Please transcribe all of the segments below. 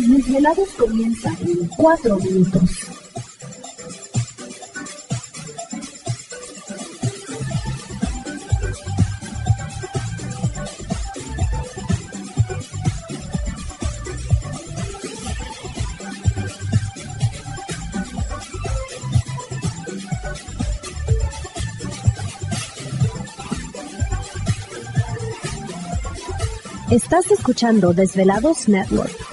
Los desvelados comienzan en 4 minutos. Estás escuchando Desvelados Network.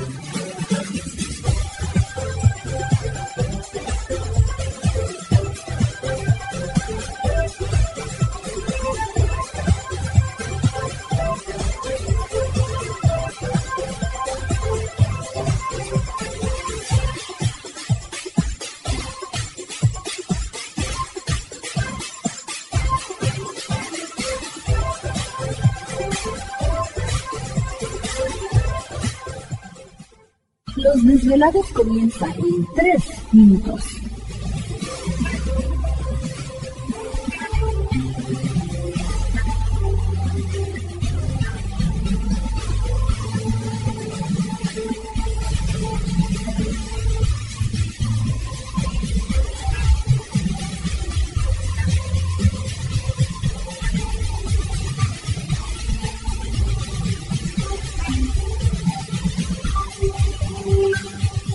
Los desvelados comienzan en 3 minutos.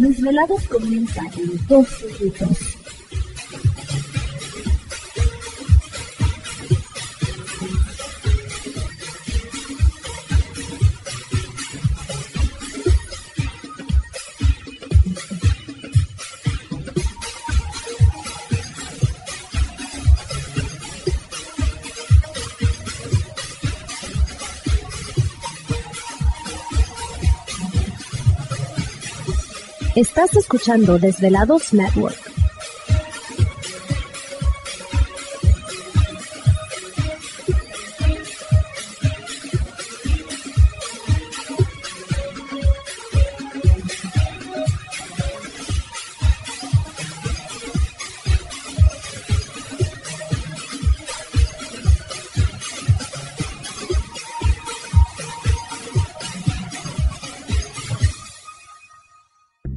Desvelados comienzan en 2 minutos. Estás escuchando Desvelados Network.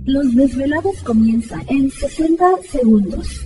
Los desvelados comienzan en 60 segundos.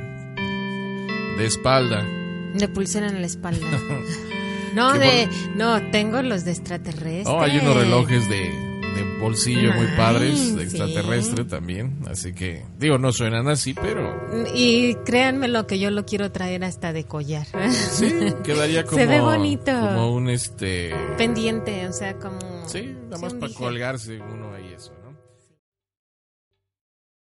de espalda. De pulsera en la espalda. no, de. No, tengo los de extraterrestre. Oh, hay unos relojes de, de bolsillo muy padres, de extraterrestre también. Así que, digo, no suenan así, pero. Y créanme lo que yo lo quiero traer hasta de collar. Sí, quedaría como. Se ve bonito. Como un este. Pendiente, o sea, como. Sí, nada más para colgarse uno ahí eso.